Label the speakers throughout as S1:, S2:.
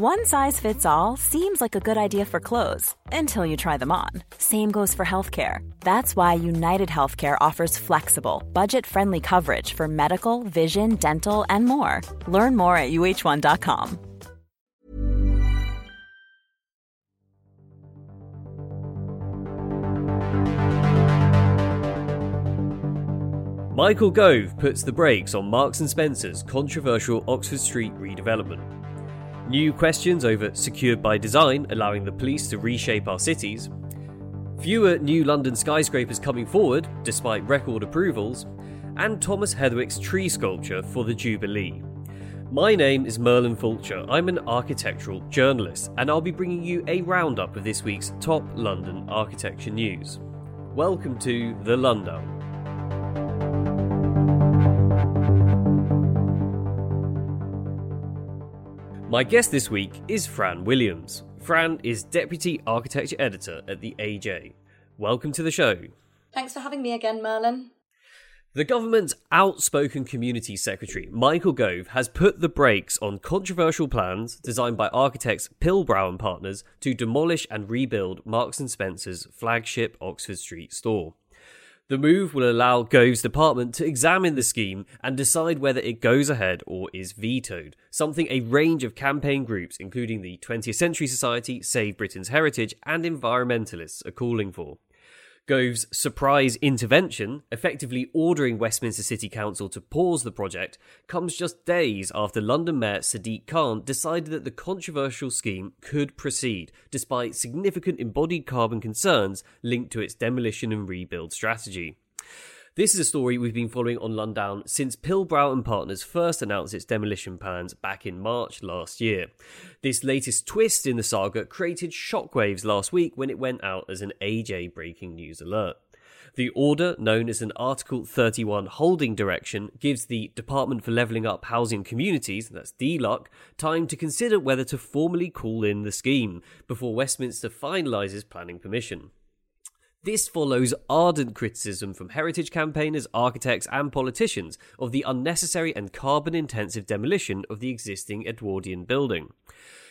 S1: One size fits all seems like a good idea for clothes until you try them on. Same goes for healthcare. That's why United Healthcare offers flexible, budget friendly coverage for medical, vision, dental, and more. Learn more at uh1.com.
S2: Michael Gove puts the brakes on Marks and Spencer's controversial Oxford Street redevelopment. New questions over secured by design, allowing the police to reshape our cities. Fewer new London skyscrapers coming forward, despite record approvals. And Thomas Heatherwick's tree sculpture for the Jubilee. My name is Merlin Fulcher. I'm an architectural journalist, and I'll be bringing you a roundup of this week's top London architecture news. Welcome to The Lundown. My guest this week is Fran Williams. Fran is Deputy Architecture Editor at the AJ. Welcome to the show.
S3: Thanks for having me again, Merlin.
S2: The government's outspoken community secretary, Michael Gove, has put the brakes on controversial plans designed by architects Pilbrow and Partners to demolish and rebuild Marks and Spencer's flagship Oxford Street store. The move will allow Gove's department to examine the scheme and decide whether it goes ahead or is vetoed, something a range of campaign groups, including the 20th Century Society, Save Britain's Heritage, and environmentalists are calling for. Gove's surprise intervention, effectively ordering Westminster City Council to pause the project, comes just days after London Mayor Sadiq Khan decided that the controversial scheme could proceed, despite significant embodied carbon concerns linked to its demolition and rebuild strategy. This is a story we've been following on Lundown since Pilbrow and Partners first announced its demolition plans back in March last year. This latest twist in the saga created shockwaves last week when it went out as an AJ breaking news alert. The order, known as an Article 31 holding direction, gives the Department for Levelling Up Housing Communities, that's DLUC, time to consider whether to formally call in the scheme before Westminster finalises planning permission. This follows ardent criticism from heritage campaigners, architects, and politicians of the unnecessary and carbon intensive demolition of the existing Edwardian building.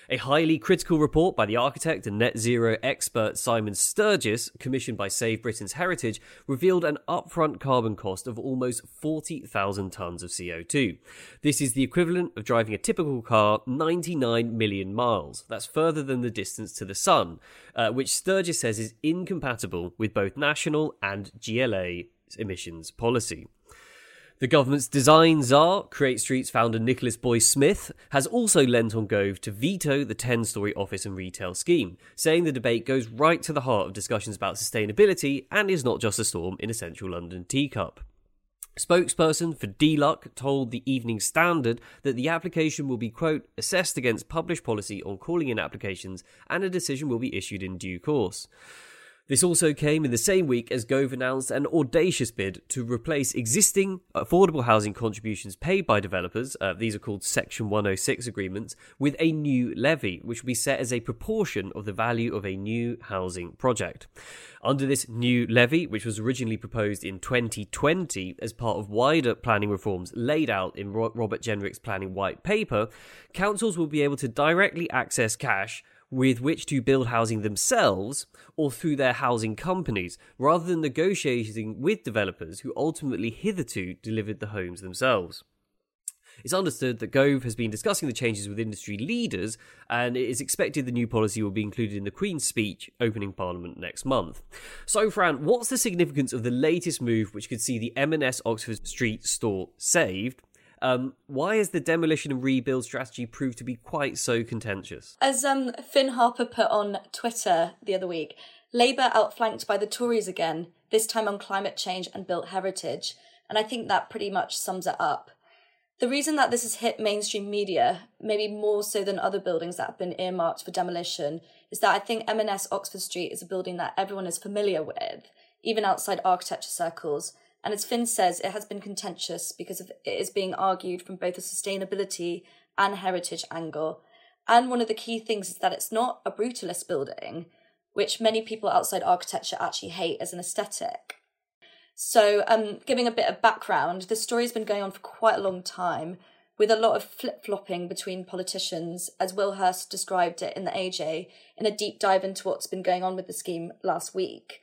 S2: A highly critical report by the architect and net zero expert Simon Sturgis, commissioned by Save Britain's Heritage, revealed an upfront carbon cost of almost 40,000 tonnes of CO2. This is the equivalent of driving a typical car 99 million miles. That's further than the distance to the sun, uh, which Sturgis says is incompatible with both national and GLA emissions policy. The government's design czar, Create Street's founder Nicholas Boys Smith, has also lent on Gove to veto the 10 story office and retail scheme, saying the debate goes right to the heart of discussions about sustainability and is not just a storm in a central London teacup. Spokesperson for DLUC told the Evening Standard that the application will be, quote, assessed against published policy on calling in applications and a decision will be issued in due course. This also came in the same week as Gove announced an audacious bid to replace existing affordable housing contributions paid by developers, uh, these are called Section 106 agreements, with a new levy, which will be set as a proportion of the value of a new housing project. Under this new levy, which was originally proposed in 2020 as part of wider planning reforms laid out in Robert Jenrick's planning white paper, councils will be able to directly access cash with which to build housing themselves or through their housing companies, rather than negotiating with developers who ultimately hitherto delivered the homes themselves. It's understood that Gove has been discussing the changes with industry leaders, and it is expected the new policy will be included in the Queen's speech opening Parliament next month. So, Fran, what's the significance of the latest move which could see the M&S Oxford Street store saved, um, why has the demolition and rebuild strategy proved to be quite so contentious?
S3: As um, Finn Harper put on Twitter the other week, Labour outflanked by the Tories again, this time on climate change and built heritage. And I think that pretty much sums it up. The reason that this has hit mainstream media, maybe more so than other buildings that have been earmarked for demolition, is that I think M&S Oxford Street is a building that everyone is familiar with, even outside architecture circles. And as Finn says, it has been contentious because it is being argued from both a sustainability and heritage angle. And one of the key things is that it's not a brutalist building, which many people outside architecture actually hate as an aesthetic. So, um, giving a bit of background, the story's been going on for quite a long time, with a lot of flip flopping between politicians, as Will Hurst described it in the AJ, in a deep dive into what's been going on with the scheme last week.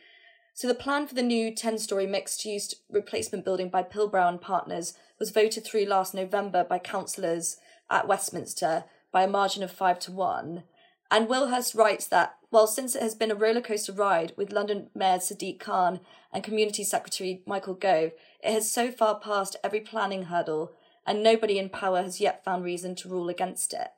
S3: So, the plan for the new 10 story mixed use replacement building by Pilbrow and Partners was voted through last November by councillors at Westminster by a margin of 5 to 1. And Will Hurst writes that while since it has been a rollercoaster ride with London Mayor Sadiq Khan and Community Secretary Michael Gove, it has so far passed every planning hurdle, and nobody in power has yet found reason to rule against it.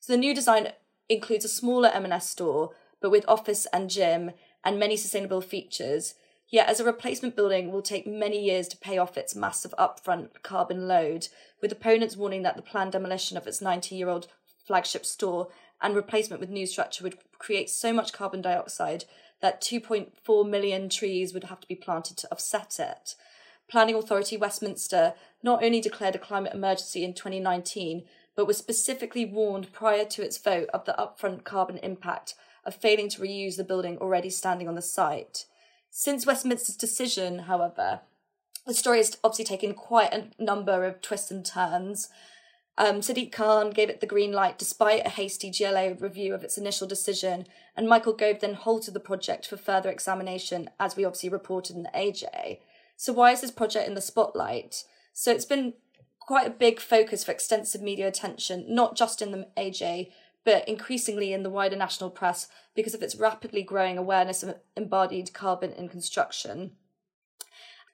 S3: So the new design includes a smaller M&S store, but with office and gym and many sustainable features. Yet, as a replacement building, will take many years to pay off its massive upfront carbon load, with opponents warning that the planned demolition of its 90 year old flagship store and replacement with new structure would create so much carbon dioxide that 2.4 million trees would have to be planted to offset it. Planning Authority Westminster not only declared a climate emergency in 2019, but was specifically warned prior to its vote of the upfront carbon impact of failing to reuse the building already standing on the site. Since Westminster's decision, however, the story has obviously taken quite a number of twists and turns. Um, Sadiq Khan gave it the green light despite a hasty GLA review of its initial decision, and Michael Gove then halted the project for further examination, as we obviously reported in the AJ. So, why is this project in the spotlight? So, it's been quite a big focus for extensive media attention, not just in the AJ, but increasingly in the wider national press because of its rapidly growing awareness of embodied carbon in construction.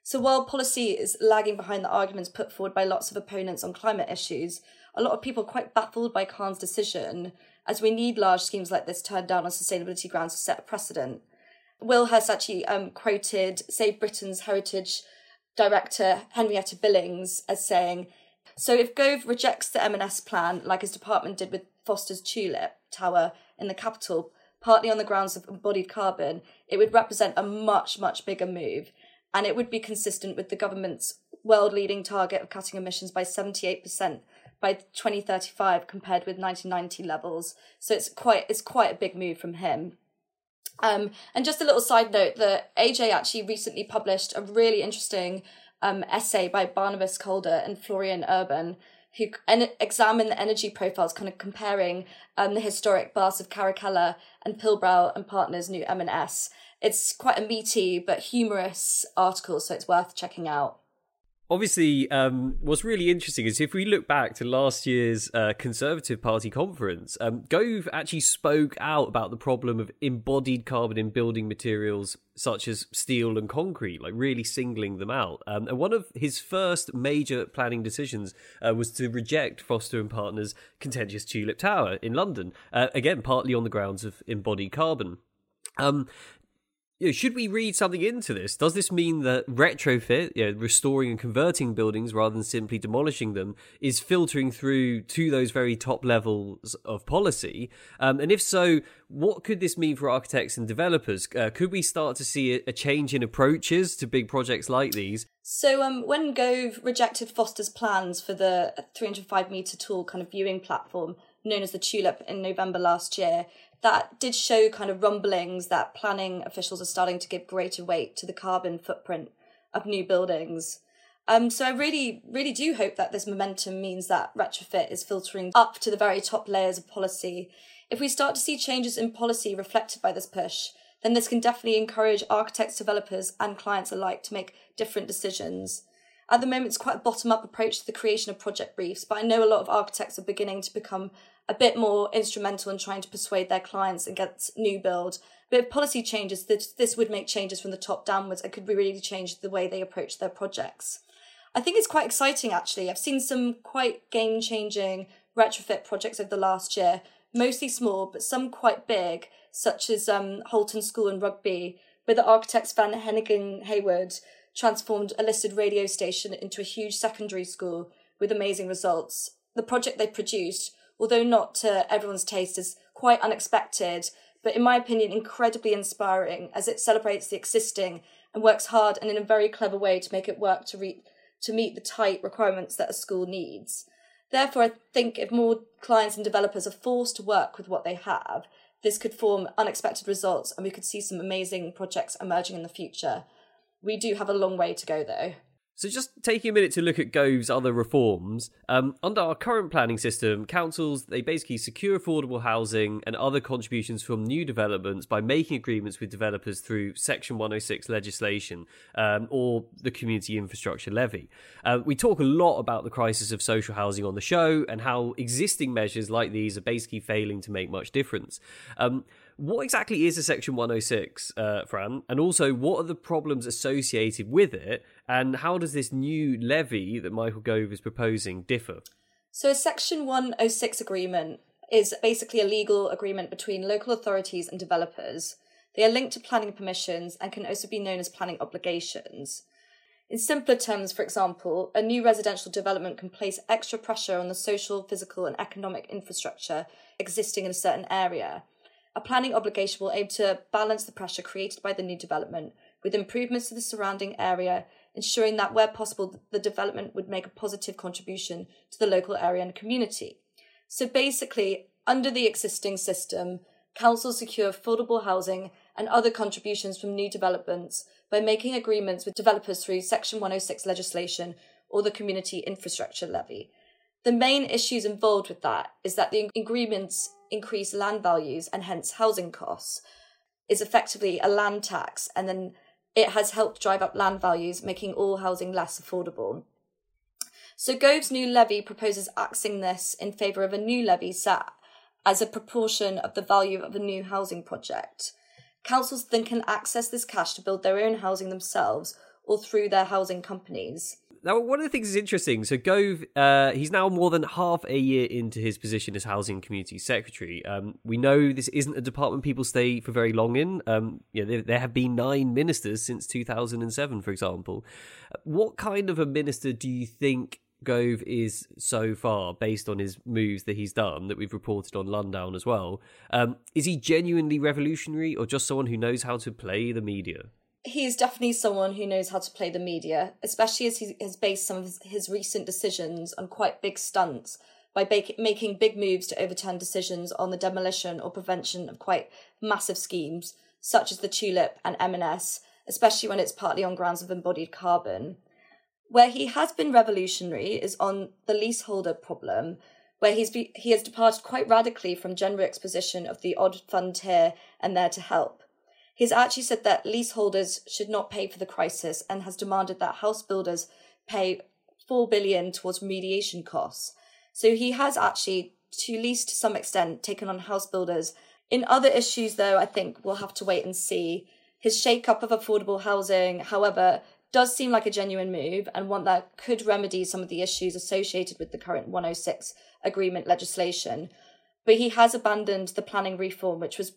S3: So while policy is lagging behind the arguments put forward by lots of opponents on climate issues, a lot of people are quite baffled by Khan's decision, as we need large schemes like this turned down on sustainability grounds to set a precedent. Will Hurst actually um, quoted Save Britain's heritage director Henrietta Billings as saying, "So if Gove rejects the M&S plan, like his department did with Foster's Tulip Tower in the capital, partly on the grounds of embodied carbon, it would represent a much, much bigger move and it would be consistent with the government's world leading target of cutting emissions by 78% by 2035 compared with 1990 levels. So it's quite it's quite a big move from him. Um, and just a little side note: that AJ actually recently published a really interesting um, essay by Barnabas Calder and Florian Urban, who en- examine the energy profiles, kind of comparing um, the historic baths of Caracalla and Pilbrow and Partners' new M&S it's quite a meaty but humorous article, so it's worth checking out.
S2: Obviously, um, what's really interesting is if we look back to last year's uh, Conservative Party conference, um, Gove actually spoke out about the problem of embodied carbon in building materials such as steel and concrete, like really singling them out. Um, and one of his first major planning decisions uh, was to reject Foster and Partners' contentious Tulip Tower in London, uh, again, partly on the grounds of embodied carbon. Um, you know, should we read something into this? Does this mean that retrofit, you know, restoring and converting buildings rather than simply demolishing them, is filtering through to those very top levels of policy? Um, and if so, what could this mean for architects and developers? Uh, could we start to see a, a, change in approaches to big projects like these?
S3: So, um, when Gove rejected Foster's plans for the 305 metre tall kind of viewing platform known as the Tulip in November last year, that did show kind of rumblings that planning officials are starting to give greater weight to the carbon footprint of new buildings. Um, so I really, really do hope that this momentum means that retrofit is filtering up to the very top layers of policy. If we start to see changes in policy reflected by this push, then this can definitely encourage architects, developers, and clients alike to make different decisions. At the moment, it's quite a bottom up approach to the creation of project briefs, but I know a lot of architects are beginning to become a bit more instrumental in trying to persuade their clients against new build. But if policy changes, this, this would make changes from the top downwards and could really change the way they approach their projects. I think it's quite exciting actually. I've seen some quite game changing retrofit projects over the last year, mostly small, but some quite big, such as um, Houlton School and Rugby, where the architects Van Heyningen Haward transformed a listed radio station into a huge secondary school with amazing results. The project they produced, although not to everyone's taste, is quite unexpected, but in my opinion, incredibly inspiring as it celebrates the existing and works hard and in a very clever way to make it work to, re- to meet the tight requirements that a school needs. Therefore, I think if more clients and developers are forced to work with what they have, this could form unexpected results and we could see some amazing projects emerging in the future. We do have a long way to go though.
S2: So, just taking a minute to look at Gove's other reforms. Um, under our current planning system, councils they basically secure affordable housing and other contributions from new developments by making agreements with developers through Section 106 legislation um, or the Community Infrastructure Levy. Uh, we talk a lot about the crisis of social housing on the show and how existing measures like these are basically failing to make much difference. Um, what exactly is a Section 106, uh, Fran? And also, what are the problems associated with it? And how does this new levy that Michael Gove is proposing differ?
S3: So, a Section 106 agreement is basically a legal agreement between local authorities and developers. They are linked to planning permissions and can also be known as planning obligations. In simpler terms, for example, a new residential development can place extra pressure on the social, physical, and economic infrastructure existing in a certain area a planning obligation will aim to balance the pressure created by the new development with improvements to the surrounding area, ensuring that where possible, the development would make a positive contribution to the local area and community. So basically, under the existing system, councils secure affordable housing and other contributions from new developments by making agreements with developers through Section 106 legislation or the Community Infrastructure Levy. The main issues involved with that is that the agreements increase land values and hence housing costs is effectively a land tax and then it has helped drive up land values making all housing less affordable. So gove's new levy proposes axing this in favour of a new levy set as a proportion of the value of a new housing project. Councils then can access this cash to build their own housing themselves or through their housing companies
S2: now, one of the things is interesting. So, Gove, uh, he's now more than half a year into his position as Housing Community Secretary. Um, we know this isn't a department people stay for very long in. Um, yeah, there, there, have been nine ministers since 2007, for example. What kind of a minister do you think Gove is so far, based on his moves that he's done, that we've reported on Lundown as well? Um, is he genuinely revolutionary or just someone who knows how to play the media?
S3: He's definitely someone who knows how to play the media, especially as he has based some of his, recent decisions on quite big stunts by making big moves to overturn decisions on the demolition or prevention of quite massive schemes, such as the Tulip and M&S, especially when it's partly on grounds of embodied carbon. Where he has been revolutionary is on the leaseholder problem, where he's be- he has departed quite radically from Jenrick's position of the odd here and there to help. He's actually said that leaseholders should not pay for the crisis and has demanded that house builders pay 4 billion towards remediation costs. So he has actually, to least to some extent, taken on house builders. In other issues, though, I think we'll have to wait and see. His shake-up of affordable housing, however, does seem like a genuine move and one that could remedy some of the issues associated with the current 106 agreement legislation. But he has abandoned the planning reform, which was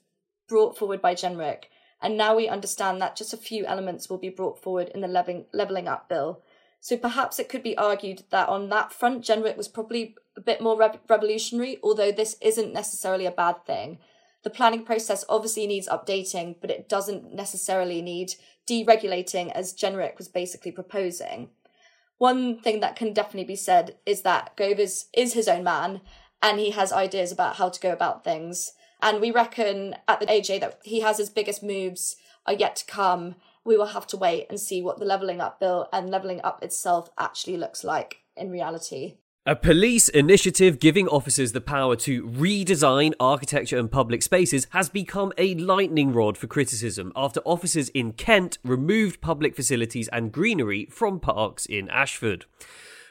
S3: brought forward by Jenrick, and now we understand that just a few elements will be brought forward in the leveling, leveling up bill. So perhaps it could be argued that on that front, Jenrick was probably a bit more rev- revolutionary, although this isn't necessarily a bad thing. The planning process obviously needs updating, but it doesn't necessarily need deregulating as Jenrick was basically proposing. One thing that can definitely be said is that Gove is, is his own man and he has ideas about how to go about things. And we reckon at the AJ that he has his biggest moves are yet to come. We will have to wait and see what the levelling up bill and levelling up itself actually looks like in reality.
S2: A police initiative giving officers the power to redesign architecture and public spaces has become a lightning rod for criticism after officers in Kent removed public facilities and greenery from parks in Ashford.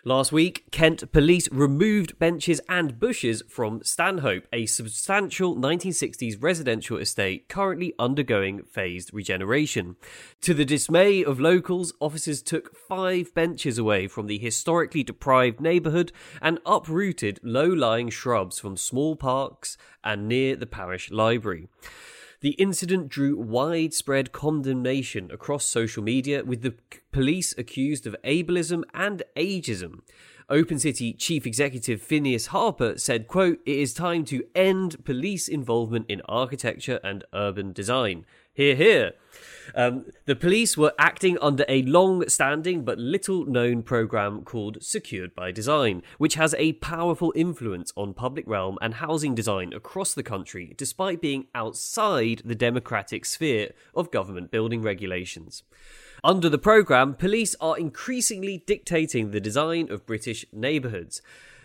S2: Last week, Kent police removed benches and bushes from Stanhope, a substantial 1960s residential estate currently undergoing phased regeneration. To the dismay of locals, officers took five benches away from the historically deprived neighbourhood and uprooted low lying shrubs from small parks and near the parish library. The incident drew widespread condemnation across social media, with the police accused of ableism and ageism. Open City Chief Executive Phineas Harper said, quote, It is time to end police involvement in architecture and urban design. Hear, hear. Um, the police were acting under a long standing but little known program called Secured by Design, which has a powerful influence on public realm and housing design across the country, despite being outside the democratic sphere of government building regulations. Under the programme, police are increasingly dictating the design of British neighbourhoods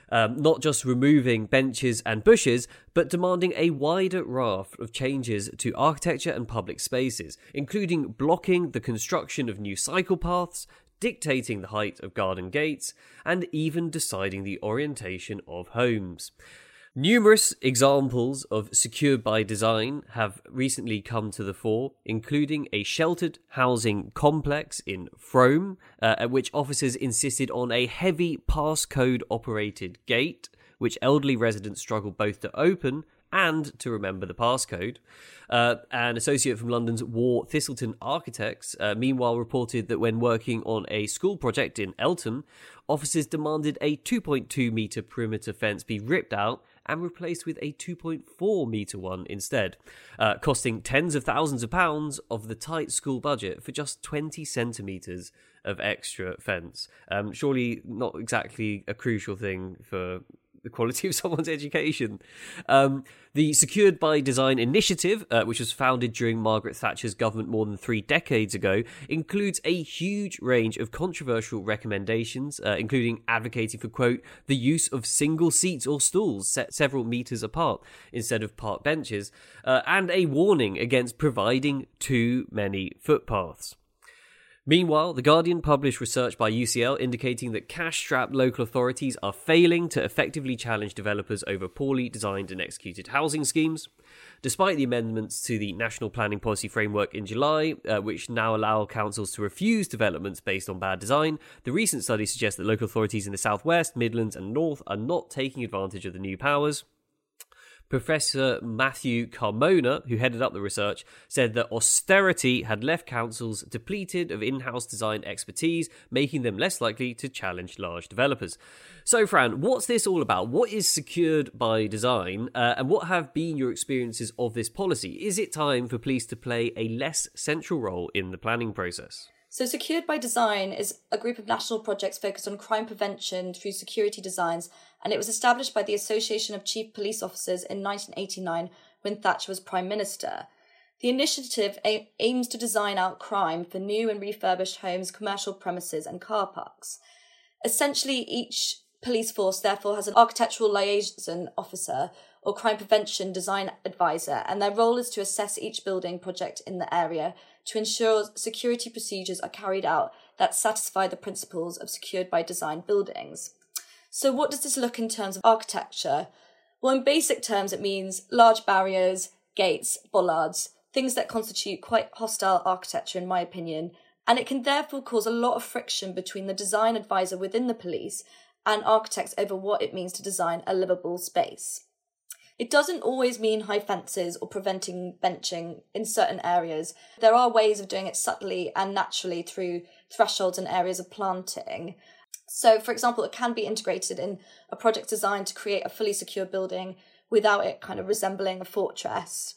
S2: um, not just removing benches and bushes, but demanding a wider raft of changes to architecture and public spaces, including blocking the construction of new cycle paths, dictating the height of garden gates, and even deciding the orientation of homes. Numerous examples of secure by design have recently come to the fore, including a sheltered housing complex in Frome, uh, at which officers insisted on a heavy passcode operated gate, which elderly residents struggled both to open and to remember the passcode. Uh, an associate from London's Waugh Thistleton Architects, uh, meanwhile, reported that when working on a school project in Eltham, officers demanded a 2.2 metre perimeter fence be ripped out and replaced with a 2.4 metre one instead, uh, costing tens of thousands of pounds of the tight school budget for just 20 centimetres of extra fence. Um, surely not exactly a crucial thing for the quality of someone's education. Um, the Secured by Design initiative, uh, which was founded during Margaret Thatcher's government more than three decades ago, includes a huge range of controversial recommendations, uh, including advocating for, quote, the use of single seats or stools set several metres apart instead of park benches, uh, and a warning against providing too many footpaths. Meanwhile, The Guardian published research by UCL indicating that cash strapped local authorities are failing to effectively challenge developers over poorly designed and executed housing schemes. Despite the amendments to the National Planning Policy Framework in July, uh, which now allow councils to refuse developments based on bad design, the recent study suggests that local authorities in the Southwest, Midlands, and North are not taking advantage of the new powers. Professor Matthew Carmona, who headed up the research, said that austerity had left councils depleted of in house design expertise, making them less likely to challenge large developers. So, Fran, what's this all about? What is secured by design, uh, and what have been your experiences of this policy? Is it time for police to play a less central role in the planning process?
S3: So, Secured by Design is a group of national projects focused on crime prevention through security designs, and it was established by the Association of Chief Police Officers in 1989 when Thatcher was Prime Minister. The initiative a- aims to design out crime for new and refurbished homes, commercial premises, and car parks. Essentially, each police force therefore has an architectural liaison officer or crime prevention design advisor, and their role is to assess each building project in the area to ensure security procedures are carried out that satisfy the principles of secured by design buildings. So, what does this look in terms of architecture? Well, in basic terms, it means large barriers, gates, bollards, things that constitute quite hostile architecture, in my opinion, and it can therefore cause a lot of friction between the design advisor within the police and architects over what it means to design a livable space. It doesn't always mean high fences or preventing benching in certain areas. There are ways of doing it subtly and naturally through thresholds and areas of planting. So, for example, it can be integrated in a project designed to create a fully secure building without it kind of resembling a fortress.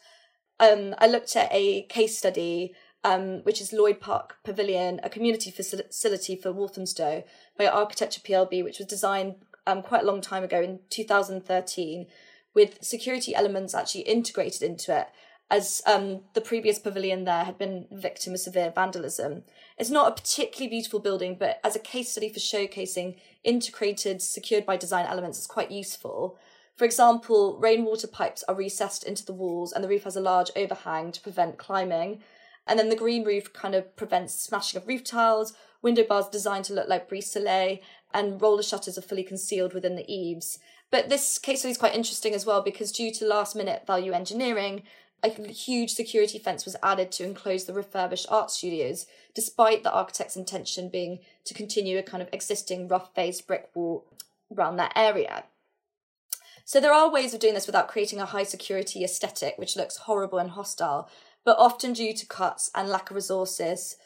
S3: Um, I looked at a case study, um, which is Lloyd Park Pavilion, a community facility for Walthamstow by Architecture PLB, which was designed um, quite a long time ago in 2013 with security elements actually integrated into it as um, the previous pavilion there had been victim of severe vandalism. It's not a particularly beautiful building, but as a case study for showcasing integrated, secured by design elements, it's quite useful. For example, rainwater pipes are recessed into the walls, and the roof has a large overhang to prevent climbing. And then the green roof kind of prevents smashing of roof tiles, window bars designed to look like brise soleil, and roller shutters are fully concealed within the eaves. But this case study is quite interesting as well because due to last minute value engineering, a huge security fence was added to enclose the refurbished art studios, despite the architect's intention being to continue a kind of existing rough faced brick wall around that area. So there are ways of doing this without creating a high security aesthetic which looks horrible and hostile, but often due to cuts and lack of resources,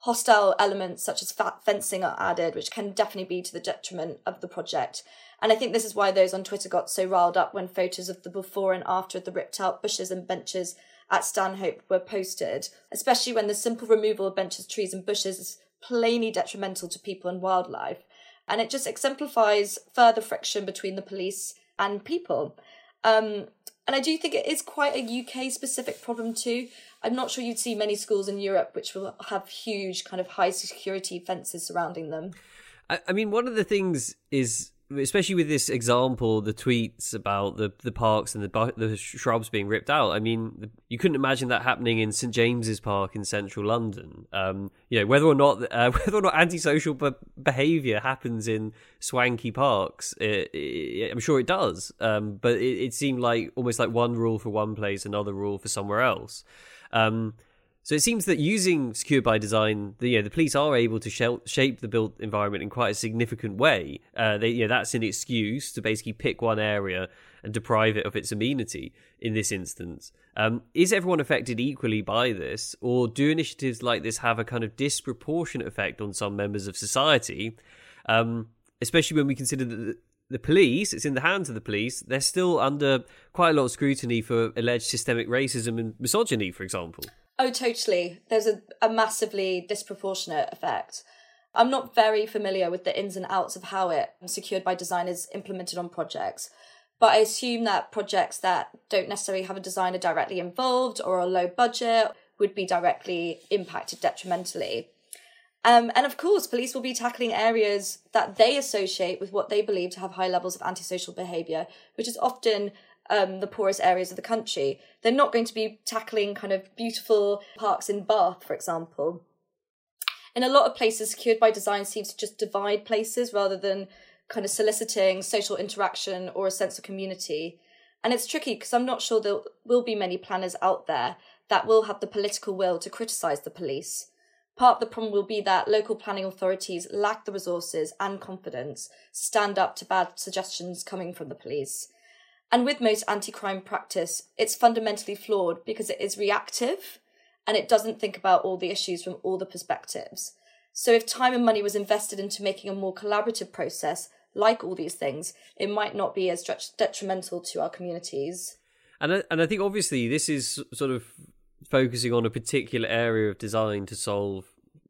S3: hostile elements such as fencing are added, which can definitely be to the detriment of the project. And I think this is why those on Twitter got so riled up when photos of the before and after of the ripped out bushes and benches at Stanhope were posted, especially when the simple removal of benches, trees, and bushes is plainly detrimental to people and wildlife. And it just exemplifies further friction between the police and people. Um, and I do think it is quite a UK specific problem too. I'm not sure you'd see many schools in Europe which will have huge kind of high security fences surrounding them.
S2: I, I mean, one of the things is especially with this example, the tweets about the, the parks and the the shrubs being ripped out. I mean, you couldn't imagine that happening in St James's Park in central London. Um, you know, whether or not uh, whether or not antisocial be- behaviour happens in swanky parks, it, it, I'm sure it does. Um, but it, it, seemed like almost like one rule for one place, another rule for somewhere else. Um, so it seems that using secure by design, the, you know, the police are able to shape the built environment in quite a significant way. Uh, they, you know, that's an excuse to basically pick one area and deprive it of its amenity. In this instance, um, is everyone affected equally by this, or do initiatives like this have a kind of disproportionate effect on some members of society? Um, especially when we consider that the, the police, it's in the hands of the police, they're still under quite a lot of scrutiny for alleged systemic racism and misogyny, for example.
S3: Oh, totally. There's a, a massively disproportionate effect. I'm not very familiar with the ins and outs of how it secured by design is implemented on projects, but I assume that projects that don't necessarily have a designer directly involved or a low budget would be directly impacted detrimentally. Um, and of course, police will be tackling areas that they associate with what they believe to have high levels of antisocial behaviour, which is often um, the poorest areas of the country. They're not going to be tackling kind of beautiful parks in Bath, for example. In a lot of places, secured by design seems to just divide places rather than kind of soliciting social interaction or a sense of community. And it's tricky because I'm not sure there will be many planners out there that will have the political will to criticise the police. Part of the problem will be that local planning authorities lack the resources and confidence to stand up to bad suggestions coming from the police. And with most anti crime practice, it's fundamentally flawed because it is reactive and it doesn't think about all the issues from all the perspectives. So, if time and money was invested into making a more collaborative process, like all these things, it might not be as detrimental to our communities.
S2: And I, and I think obviously this is sort of focusing on a particular area of design to solve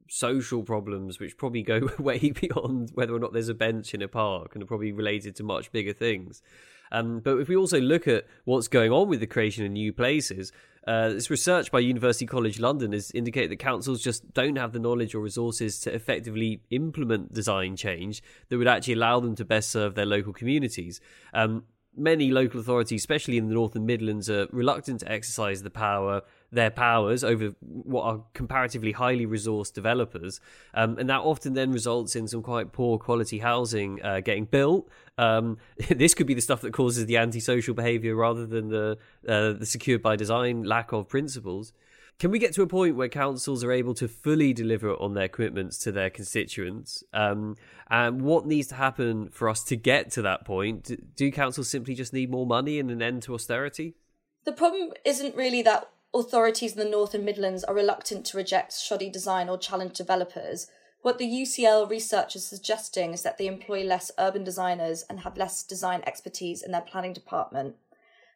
S2: social problems, which probably go way beyond whether or not there's a bench in a park and are probably related to much bigger things. Um, but if we also look at what's going on with the creation of new places, uh, this research by University College London has indicated that councils just don't have the knowledge or resources to effectively implement design change that would actually allow them to best serve their local communities. Um, many local authorities, especially in the North and Midlands, are reluctant to exercise the power their powers over what are comparatively highly resourced developers, um, and that often then results in some quite poor quality housing uh, getting built. Um, this could be the stuff that causes the antisocial behaviour rather than the uh, the secured by design lack of principles. Can we get to a point where councils are able to fully deliver on their commitments to their constituents? Um, and what needs to happen for us to get to that point? Do councils simply just need more money and an end to austerity?
S3: The problem isn't really that authorities in the North and Midlands are reluctant to reject shoddy design or challenge developers. What the UCL research is suggesting is that they employ less urban designers and have less design expertise in their planning department.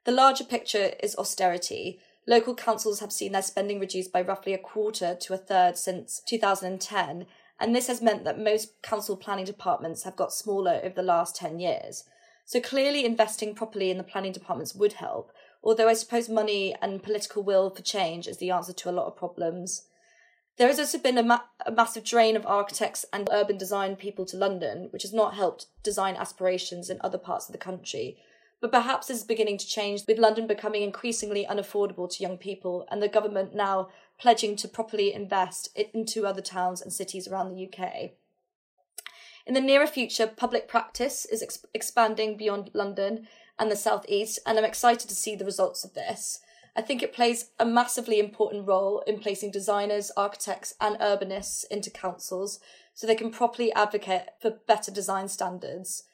S3: The larger picture is austerity. Local councils have seen their spending reduced by roughly a quarter to a third since 2010, and this has meant that most council planning departments have got smaller over the last 10 years. So clearly investing properly in the planning departments would help, although I suppose money and political will for change is the answer to a lot of problems. There has also been a, ma- a, massive drain of architects and urban design people to London, which has not helped design aspirations in other parts of the country. But perhaps this is beginning to change, with London becoming increasingly unaffordable to young people and the government now pledging to properly invest into other towns and cities around the UK. In the nearer future, public practice is ex- expanding beyond London and the Southeast, and I'm excited to see the results of this. I think it plays a massively important role in placing designers, architects, and urbanists into councils so they can properly advocate for better design standards.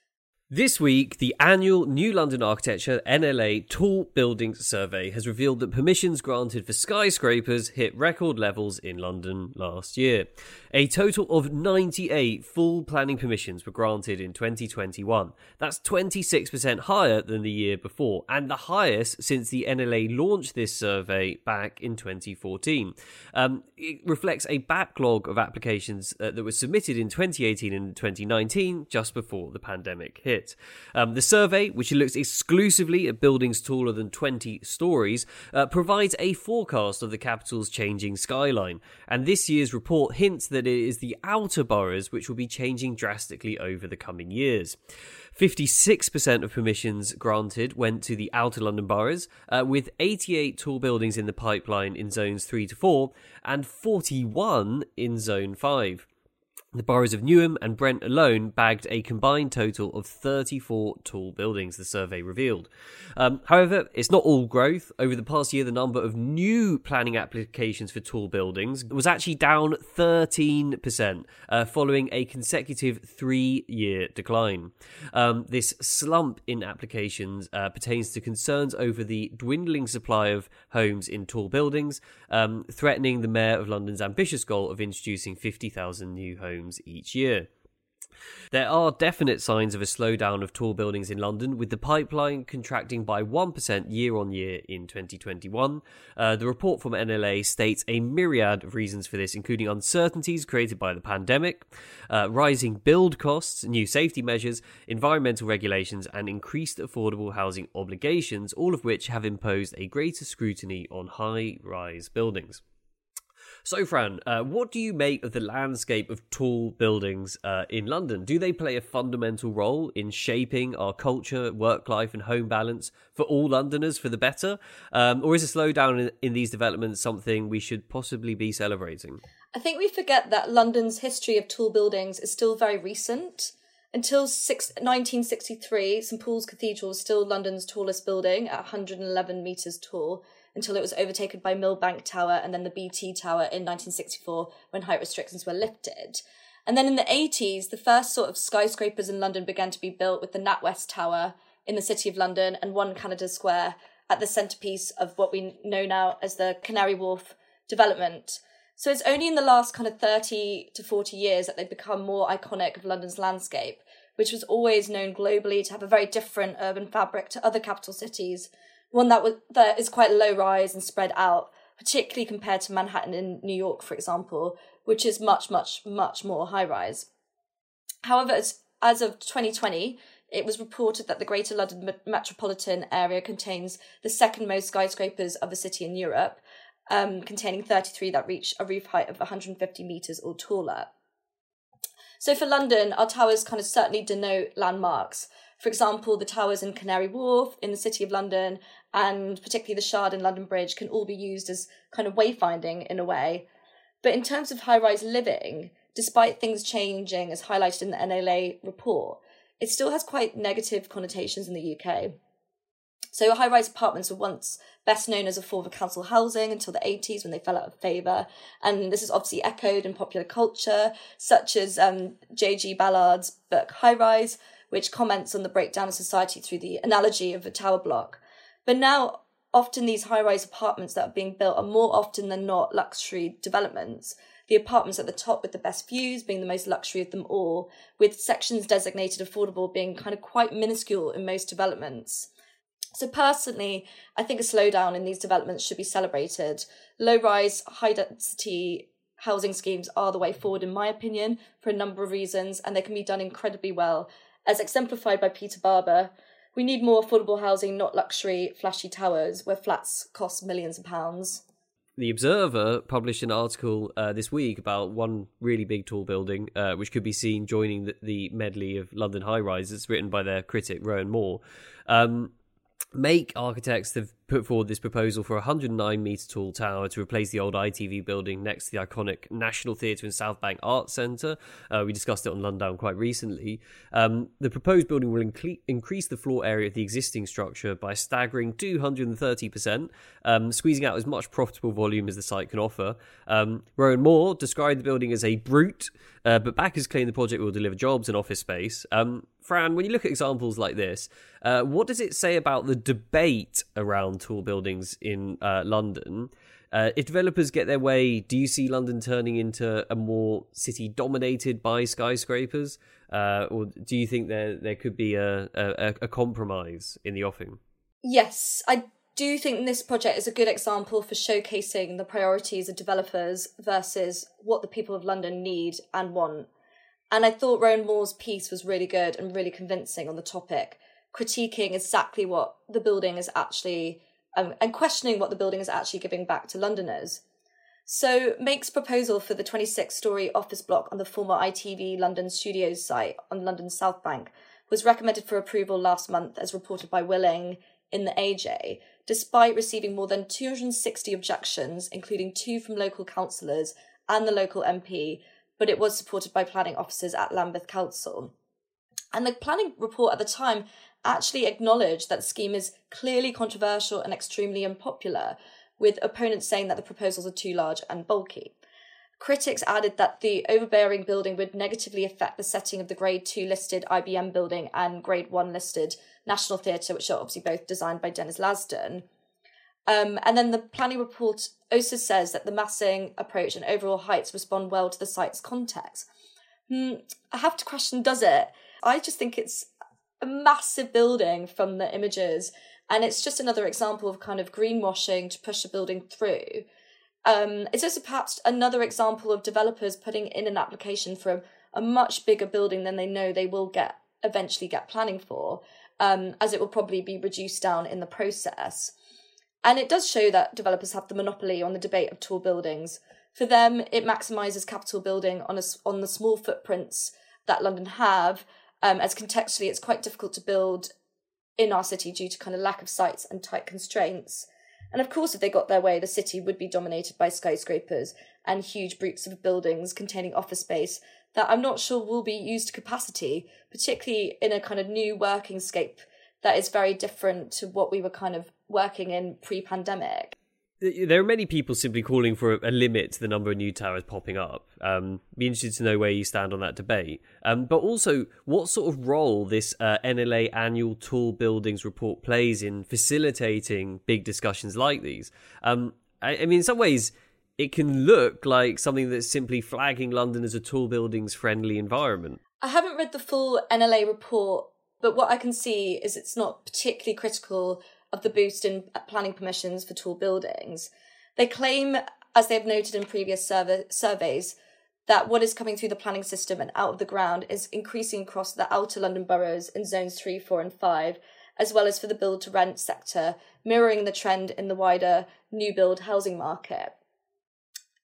S2: This week, the annual New London Architecture NLA Tall Buildings Survey has revealed that permissions granted for skyscrapers hit record levels in London last year. A total of 98 full planning permissions were granted in 2021. That's 26% higher than the year before, and the highest since the NLA launched this survey back in 2014. Um, it reflects a backlog of applications uh, that were submitted in 2018 and 2019, just before the pandemic hit. Um, the survey, which looks exclusively at buildings taller than 20 stories, uh, provides a forecast of the capital's changing skyline. And this year's report hints that it is the outer boroughs which will be changing drastically over the coming years. 56% of permissions granted went to the outer London boroughs, uh, with 88 tall buildings in the pipeline in zones 3 to 4 and 41 in zone 5. The boroughs of Newham and Brent alone bagged a combined total of 34 tall buildings, the survey revealed. Um, however, it's not all growth. Over the past year, the number of new planning applications for tall buildings was actually down 13%, uh, following a consecutive three year decline. Um, this slump in applications uh, pertains to concerns over the dwindling supply of homes in tall buildings, um, threatening the Mayor of London's ambitious goal of introducing 50,000 new homes homes each year. There are definite signs of a slowdown of tall buildings in London, with the pipeline contracting by 1% year on year in 2021. Uh, the report from NLA states a myriad of reasons for this, including uncertainties created by the pandemic, uh, rising build costs, new safety measures, environmental regulations, and increased affordable housing obligations, all of which have imposed a greater scrutiny on high rise buildings. So, Fran, uh, what do you make of the landscape of tall buildings uh, in London? Do they play a fundamental role in shaping our culture, work life, and home balance for all Londoners for the better? Um, or is a slowdown in, in these developments something we should possibly be celebrating?
S3: I think we forget that London's history of tall buildings is still very recent. Until six, 1963, St Paul's Cathedral was still London's tallest building at 111 metres tall until it was overtaken by Millbank Tower and then the BT Tower in 1964 when height restrictions were lifted. And then in the 80s, the first sort of skyscrapers in London began to be built with the NatWest Tower in the City of London and One Canada Square at the centrepiece of what we know now as the Canary Wharf development. So it's only in the last kind of 30 to 40 years that they've become more iconic of London's landscape, which was always known globally to have a very different urban fabric to other capital cities one that was that is quite low rise and spread out, particularly compared to Manhattan in New York, for example, which is much, much, much more high rise. However, as, as of 2020, it was reported that the Greater London metropolitan area contains the second most skyscrapers of a city in Europe, um, containing 33 that reach a roof height of 150 metres or taller. So for London, our towers kind of certainly denote landmarks. For example, the towers in Canary Wharf in the City of London and particularly the Shard and London Bridge can all be used as kind of wayfinding in a way. But in terms of high rise living, despite things changing as highlighted in the NLA report, it still has quite negative connotations in the UK. So high rise apartments were once best known as a form of council housing until the 80s when they fell out of favour. And this is obviously echoed in popular culture, such as um, J.G. Ballard's book High Rise, which comments on the breakdown of society through the analogy of a tower block. But now, often these high rise apartments that are being built are more often than not luxury developments. The apartments at the top with the best views being the most luxury of them all, with sections designated affordable being kind of quite minuscule in most developments. So, personally, I think a slowdown in these developments should be celebrated. Low rise, high density housing schemes are the way forward, in my opinion, for a number of reasons, and they can be done incredibly well, as exemplified by Peter Barber, we need more affordable housing, not luxury, flashy towers where flats cost millions of pounds.
S2: The Observer published an article uh, this week about one really big tall building, uh, which could be seen joining the, the, medley of London high rises, written by their critic Rowan Moore. Um, Make architects have put forward this proposal for a 109 metre tall tower to replace the old ITV building next to the iconic National Theatre and South Bank Arts Centre. Uh, we discussed it on Lundown quite recently. Um, the proposed building will increase the floor area of the existing structure by staggering 230%, um, squeezing out as much profitable volume as the site can offer. Um, Rowan Moore described the building as a brute, uh, but backers claim the project will deliver jobs and office space. Um, Fran, when you look at examples like this, uh, what does it say about the debate around tall buildings in uh, London? Uh, if developers get their way, do you see London turning into a more city dominated by skyscrapers, uh, or do you think there there could be a, a, a compromise in the offing?
S3: Yes, I do think this project is a good example for showcasing the priorities of developers versus what the people of London need and want. And I thought Rowan Moore's piece was really good and really convincing on the topic, critiquing exactly what the building is actually um, and questioning what the building is actually giving back to Londoners. So, Make's proposal for the 26 story office block on the former ITV London Studios site on London's South Bank was recommended for approval last month, as reported by Will Ing in the AJ, despite receiving more than 260 objections, including two from local councillors and the local MP, but it was supported by planning officers at Lambeth Council. And the planning report at the time actually acknowledged that the scheme is clearly controversial and extremely unpopular, with opponents saying that the proposals are too large and bulky. Critics added that the overbearing building would negatively affect the setting of the Grade 2 listed IBM building and Grade 1 listed National Theatre, which are obviously both designed by Denys Lasdun. Um, and then the planning report also says that the massing approach and overall heights respond well to the site's context. Hmm, I have to question, does it? I just think it's a massive building from the images, and it's just another example of kind of greenwashing to push a building through. Um, it's also perhaps another example of developers putting in an application for a, a much bigger building than they know they will get eventually get planning for, um, as it will probably be reduced down in the process. And it does show that developers have the monopoly on the debate of tall buildings. For them, it maximises capital building on a, on the small footprints that London have, um, as contextually it's quite difficult to build in our city due to kind of lack of sites and tight constraints. And of course, if they got their way, the city would be dominated by skyscrapers and huge brutes of buildings containing office space that I'm not sure will be used to capacity, particularly in a kind of new working scape that is very different to what we were kind of working in pre pandemic
S2: there are many people simply calling for a limit to the number of new towers popping up. Um, be interested to know where you stand on that debate. Um, but also, what sort of role this uh, NLA annual tall buildings report plays in facilitating big discussions like these. Um, I, I mean, in some ways, it can look like something that's simply flagging London as a tall buildings friendly environment.
S3: I haven't read the full NLA report, but what I can see is it's not particularly critical of the boost in planning permissions for tall buildings. They claim, as they've noted in previous survey- surveys, that what is coming through the planning system and out of the ground is increasing across the outer London boroughs in zones 3, 4, and 5, as well as for the build to rent sector, mirroring the trend in the wider new build housing market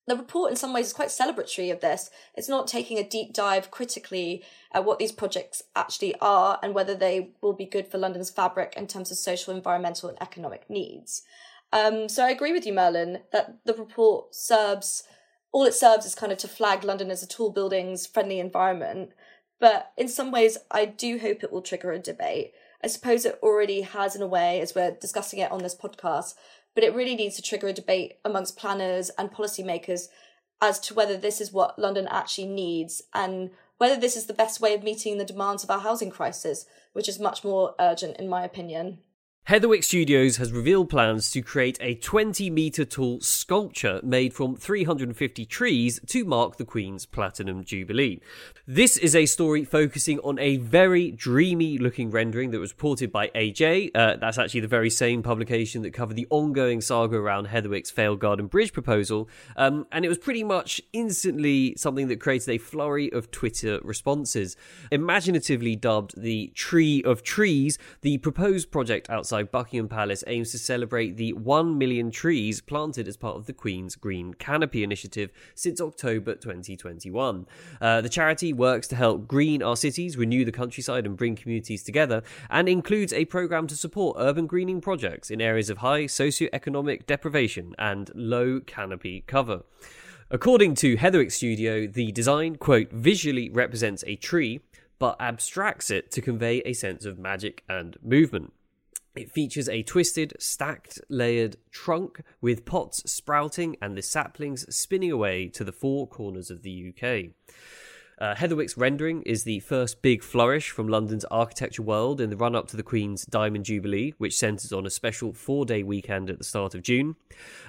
S3: the report in some ways is quite celebratory of this. It's not taking a deep dive critically at what these projects actually are and whether they will be good for London's fabric in terms of social, environmental, and economic needs. Um, so I agree with you, Merlin, that the report serves all it serves is kind of to flag London as a tall buildings friendly environment. But in some ways, I do hope it will trigger a debate. I suppose it already has in a way, as we're discussing it on this podcast, but it really needs to trigger a debate amongst planners and policymakers as to whether this is what London actually needs and whether this is the best way of meeting the demands of our housing crisis, which is much more urgent, in my opinion.
S2: Heatherwick Studios has revealed plans to create a 20 metre tall sculpture made from 350 trees to mark the Queen's Platinum Jubilee. This is a story focusing on a very dreamy looking rendering that was reported by AJ. Uh, that's actually the very same publication that covered the ongoing saga around Heatherwick's failed Garden Bridge proposal. Um, and it was pretty much instantly something that created a flurry of Twitter responses. Imaginatively dubbed the Tree of Trees, the proposed project outside outside Buckingham Palace aims to celebrate the 1 million trees planted as part of the Queen's Green Canopy initiative since October 2021. Uh, the charity works to help green our cities, renew the countryside, and bring communities together, and includes a program to support urban greening projects in areas of high socioeconomic deprivation and low canopy cover. According to Heatherwick Studio, the design, quote, visually represents a tree, but abstracts it to convey a sense of magic and movement. It features a twisted, stacked, layered trunk with pots sprouting and the saplings spinning away to the four corners of the UK. Uh, Heatherwick's rendering is the first big flourish from London's architecture world in the run up to the Queen's Diamond Jubilee, which centres on a special four day weekend at the start of June.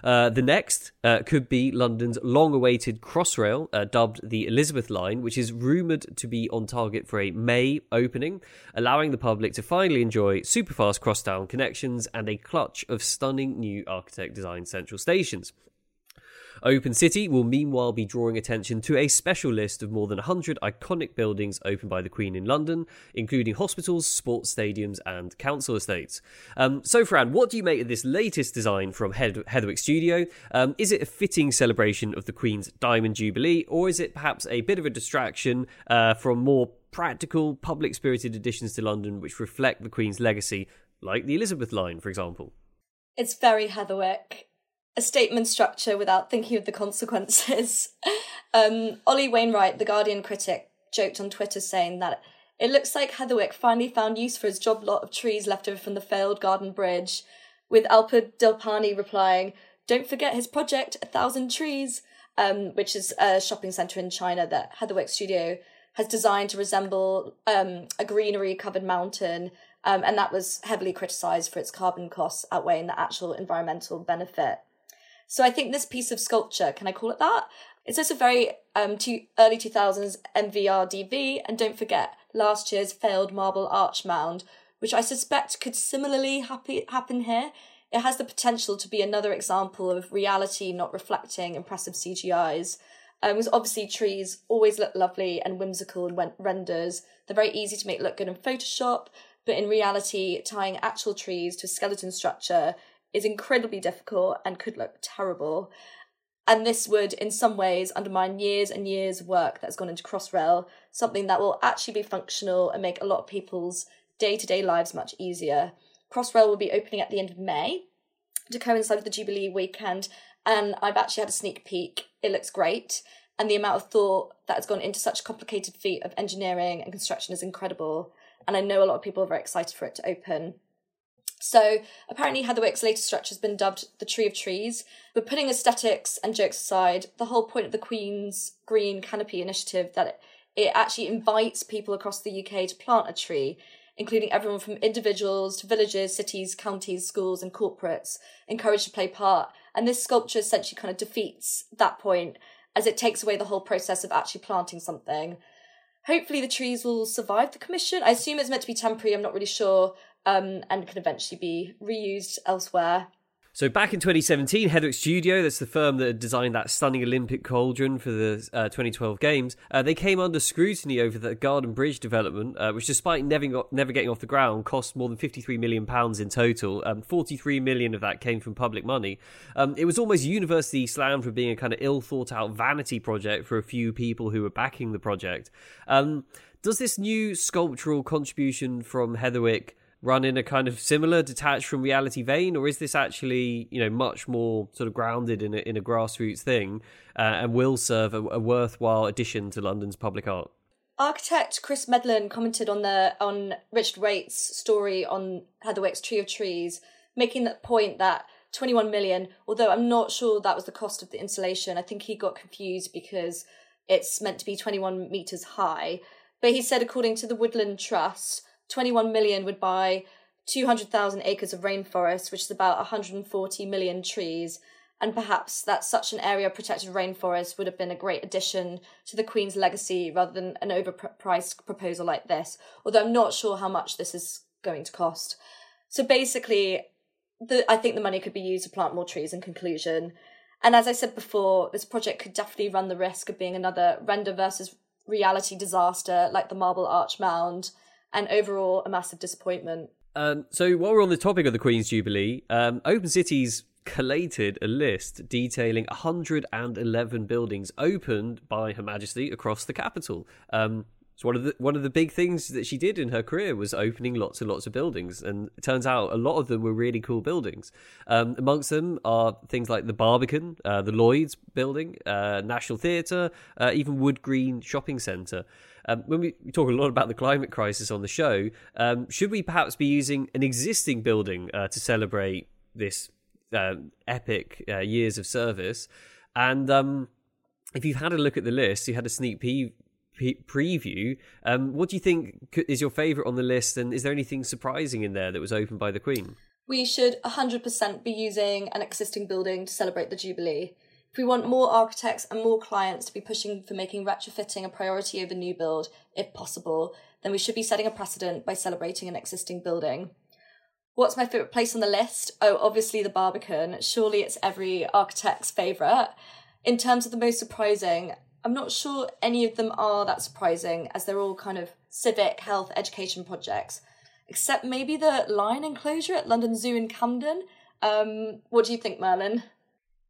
S2: Uh, the next uh, could be London's long awaited Crossrail, uh, dubbed the Elizabeth Line, which is rumoured to be on target for a May opening, allowing the public to finally enjoy superfast crosstown connections and a clutch of stunning new architect designed central stations. Open City will meanwhile be drawing attention to a special list of more than 100 iconic buildings opened by the Queen in London, including hospitals, sports stadiums, and council estates. Um, so, Fran, what do you make of this latest design from Heatherwick Studio? Um, is it a fitting celebration of the Queen's Diamond Jubilee, or is it perhaps a bit of a distraction uh, from more practical, public spirited additions to London which reflect the Queen's legacy, like the Elizabeth line, for example?
S3: It's very Heatherwick a statement structure without thinking of the consequences. um, Ollie Wainwright, the Guardian critic, joked on Twitter saying that it looks like Heatherwick finally found use for his job lot of trees left over from the failed garden bridge, with Alpa Depani replying, Don't forget his project, A Thousand Trees, um, which is a shopping centre in China that Heatherwick Studio has designed to resemble um, a greenery covered mountain. Um, and that was heavily criticised for its carbon costs outweighing the actual environmental benefit. So I think this piece of sculpture, can I call it that? It's also very um to early 2000s MVRDV, and don't forget last year's failed marble arch mound, which I suspect could similarly happy, happen here. It has the potential to be another example of reality not reflecting impressive CGIs. Um, because obviously trees always look lovely and whimsical in renders. They're very easy to make look good in Photoshop, but in reality, tying actual trees to a skeleton structure is incredibly difficult and could look terrible. And this would, in some ways, undermine years and years of work that's gone into Crossrail, something that will actually be functional and make a lot of people's day to day lives much easier. Crossrail will be opening at the end of May to coincide with the Jubilee weekend, and I've actually had a sneak peek. It looks great, and the amount of thought that has gone into such a complicated feat of engineering and construction is incredible. And I know a lot of people are very excited for it to open. So apparently Heatherwick's latest structure has been dubbed the Tree of Trees. But putting aesthetics and jokes aside, the whole point of the Queen's Green Canopy initiative that it, it actually invites people across the UK to plant a tree, including everyone from individuals to villages, cities, counties, schools, and corporates, encouraged to play part. And this sculpture essentially kind of defeats that point as it takes away the whole process of actually planting something. Hopefully, the trees will survive the commission. I assume it's meant to be temporary, I'm not really sure um, and can eventually be reused elsewhere.
S2: So back in 2017, Heatherwick Studio, that's the firm that designed that stunning Olympic cauldron for the uh, 2012 Games, uh, they came under scrutiny over the Garden Bridge development, uh, which, despite never got, never getting off the ground, cost more than 53 million pounds in total. Um, 43 million of that came from public money. Um, it was almost universally slammed for being a kind of ill thought out vanity project for a few people who were backing the project. Um, does this new sculptural contribution from Heatherwick? Run in a kind of similar detached from reality vein or is this actually you know much more sort of grounded in a, in a grassroots thing uh, and will serve a, a, worthwhile addition to london's public art?
S3: Architect chris medland commented on the on richard waite's story on heatherwick's tree of trees making the point that 21 million although i'm not sure that was the cost of the installation i think he got confused because it's meant to be 21 meters high. But he said according to the woodland trust 21 million would buy 200,000 acres of rainforest, which is about 140 million trees. And perhaps that such an area of protected rainforest would have been a great addition to the Queen's legacy rather than an overpriced proposal like this, although I'm not sure how much this is going to cost. So basically, the, I think the money could be used to plant more trees in conclusion. And as I said before, this project could definitely run the risk of being another render versus reality disaster like the Marble Arch Mound and overall a massive disappointment.
S2: Um, so while we're on the topic of the Queen's Jubilee, um, Open Cities collated a list detailing 111 buildings opened by Her Majesty across the capital. Um, so one of the one of the big things that she did in her career was opening lots and lots of buildings, and it turns out a lot of them were really cool buildings. Um, amongst them are things like the Barbican, uh, the Lloyd's building, uh, National Theatre, uh, even Wood Green Shopping Centre. Um, when we, talk a lot about the climate crisis on the show, um, should we perhaps be using an existing building uh, to celebrate this um, epic uh, years of service? And um, if you've had a look at the list, you had a sneak peek preview. Um, what do you think is your favourite on the list, and is there anything surprising in there that was opened by the Queen?
S3: We should 100% be using an existing building to celebrate the Jubilee. If we want more architects and more clients to be pushing for making retrofitting a priority over new build, if possible, then we should be setting a precedent by celebrating an existing building. What's my favourite place on the list? Oh, obviously the Barbican. Surely it's every architect's favourite. In terms of the most surprising, I'm not sure any of them are that surprising as they're all kind of civic, health, education projects, except maybe the lion enclosure at London Zoo in Camden. Um, what do you think, Merlin?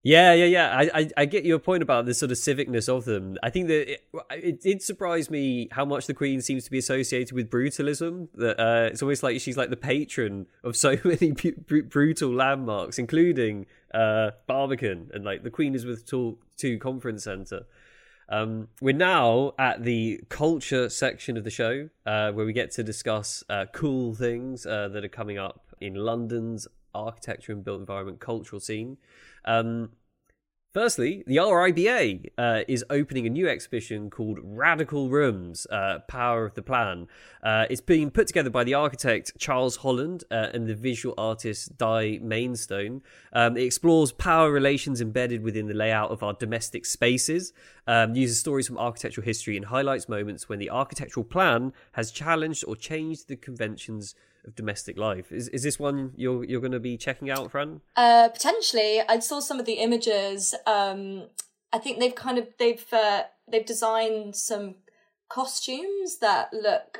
S2: Yeah, yeah, yeah. I, I, I, get your point about the sort of civicness of them. I think that it, it, did surprise me how much the Queen seems to be associated with brutalism. That uh, it's almost like she's like the patron of so many br- brutal landmarks, including uh, Barbican and like the Queen Elizabeth II Conference Centre. Um, we're now at the culture section of the show, uh, where we get to discuss uh, cool things uh, that are coming up in London's architecture and built environment cultural scene. Um, Firstly, the RIBA uh, is opening a new exhibition called Radical Rooms uh, Power of the Plan. Uh, it's being put together by the architect Charles Holland uh, and the visual artist Di Mainstone. Um, it explores power relations embedded within the layout of our domestic spaces, um, uses stories from architectural history, and highlights moments when the architectural plan has challenged or changed the conventions of domestic life. Is is this one you're you're going to be checking out, Fran?
S3: Uh, potentially. I saw some of the images. Um, I think they've kind of they've uh, they've designed some costumes that look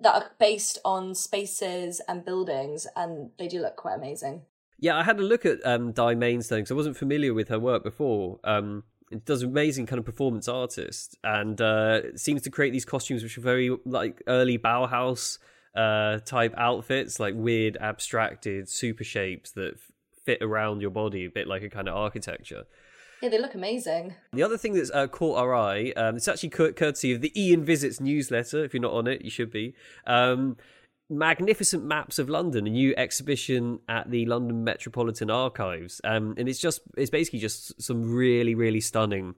S3: that are based on spaces and buildings, and they do look quite amazing.
S2: Yeah, I had a look at um, Di Mainstone because I wasn't familiar with her work before. Um, it does amazing kind of performance artist and uh, seems to create these costumes which are very like early Bauhaus uh, type outfits, like weird abstracted super shapes that f- fit around your body, a bit like a kind of architecture.
S3: Yeah, they look amazing.
S2: The other thing that's uh, caught our eye, um, it's actually courtesy of the Ian Visits newsletter. If you're not on it, you should be. Um, magnificent maps of London, a new exhibition at the London Metropolitan Archives, um, and it's just it's basically just some really really stunning,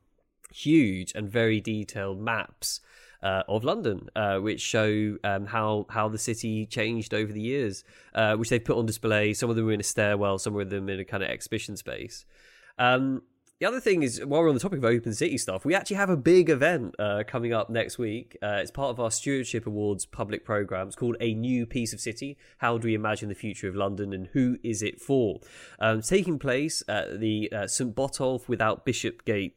S2: huge and very detailed maps uh, of London, uh, which show um, how how the city changed over the years, uh, which they put on display. Some of them were in a stairwell, some of them in a kind of exhibition space. Um, the other thing is, while we're on the topic of open city stuff, we actually have a big event uh, coming up next week. Uh, it's part of our Stewardship Awards public program. It's called A New Piece of City. How do we imagine the future of London and who is it for? Um, taking place at the uh, St Botolph without Bishopsgate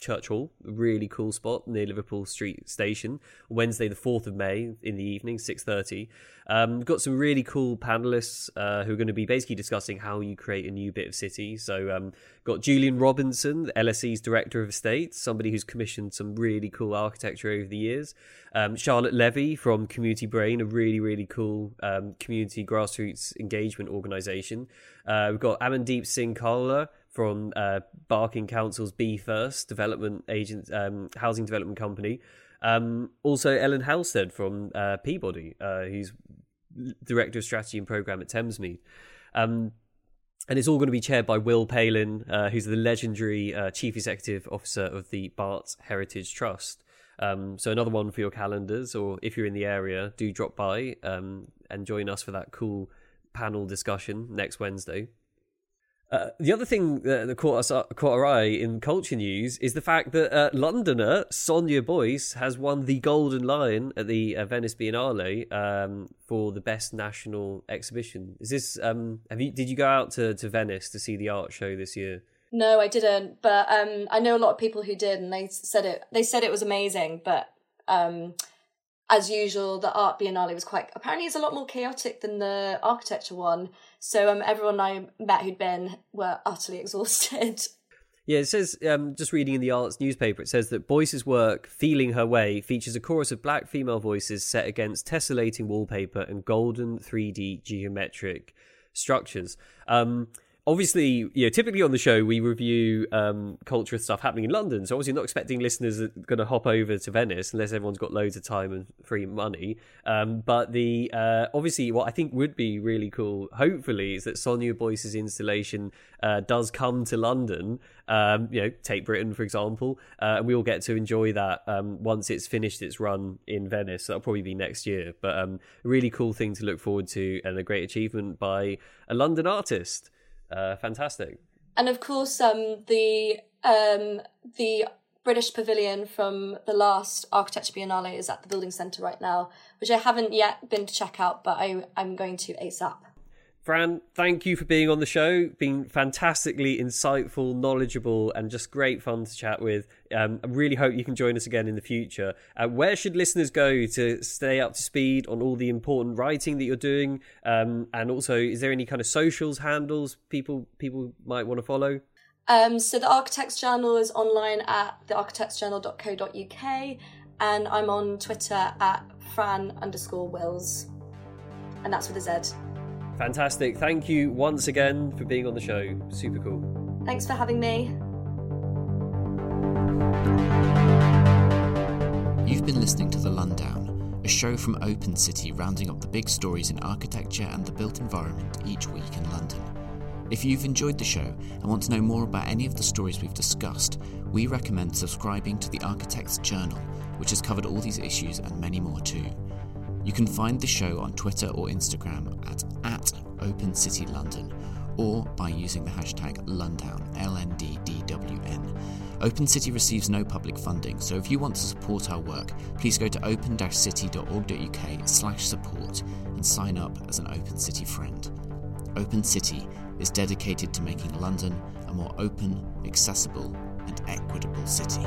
S2: uh, Church Hall, really cool spot near Liverpool Street Station. Wednesday, the fourth of May, in the evening, six thirty. Um, we've got some really cool panelists uh, who are going to be basically discussing how you create a new bit of city. So, um, got Julian Robinson, LSE's Director of Estates, somebody who's commissioned some really cool architecture over the years. Um, Charlotte Levy from Community Brain, a really really cool um, community grassroots engagement organisation. Uh, we've got Amandeep Singh Kalla from uh, Barking Council's Be First Development Agent um, Housing Development Company. Um, also, Ellen Halstead from uh, Peabody, uh, who's Director of Strategy and Program at Thamesmead. Um, and it's all going to be chaired by Will Palin, uh, who's the legendary uh, Chief Executive Officer of the Barts Heritage Trust. Um, so another one for your calendars, or if you're in the area, do drop by um, and join us for that cool panel discussion next Wednesday. Uh, the other thing that, that caught us uh, caught our eye in culture news is the fact that uh, Londoner Sonia Boyce has won the Golden Lion at the uh, Venice Biennale um, for the best national exhibition. Is this? Um, have you? Did you go out to, to Venice to see the art show this year?
S3: No, I didn't. But um, I know a lot of people who did, and they said it. They said it was amazing, but um, as usual, the art biennale was quite apparently it's a lot more chaotic than the architecture one. So um, everyone I met who'd been were utterly exhausted.
S2: Yeah, it says, um, just reading in the arts newspaper, it says that Boyce's work, Feeling Her Way, features a chorus of black female voices set against tessellating wallpaper and golden 3D geometric structures. Um, obviously, you know, typically on the show we review um, culture stuff happening in London. So obviously, not expecting listeners are going to hop over to Venice unless everyone's got loads of time and free money. Um, but the uh, obviously, what I think would be really cool, hopefully, is that Sonia Boyce's installation uh, does come to London. Um, you know, Tate Britain, for example, uh, and we all get to enjoy that um, once it's finished its run in Venice. That'll probably be next year. But um, really cool thing to look forward to and a great achievement by a London artist. Uh, fantastic.
S3: And of course, um, the um, the British Pavilion from the last Architecture Biennale is at the Building Centre right now, which I haven't yet been to check out, but I, I'm going to ASAP.
S2: Fran, thank you for being on the show. Been fantastically insightful, knowledgeable, and just great fun to chat with. Um, I really hope you can join us again in the future. Uh, where should listeners go to stay up to speed on all the important writing that you're doing? Um, and also, is there any kind of socials handles people people might want to follow?
S3: Um, so the Architects Journal is online at thearchitectsjournal.co.uk, and I'm on Twitter at Fran underscore Wills, and that's with a Z.
S2: Fantastic. Thank you once again for being on the show. Super cool.
S3: Thanks for having me.
S4: You've been listening to The Lundown, a show from Open City rounding up the big stories in architecture and the built environment each week in London. If you've enjoyed the show and want to know more about any of the stories we've discussed, we recommend subscribing to the Architect's Journal, which has covered all these issues and many more too. You can find the show on Twitter or Instagram at, at Open City London or by using the hashtag Lundown, LNDDWN. Open City receives no public funding, so if you want to support our work, please go to open-city.org.uk slash support and sign up as an Open City friend. Open City is dedicated to making London a more open, accessible and equitable city.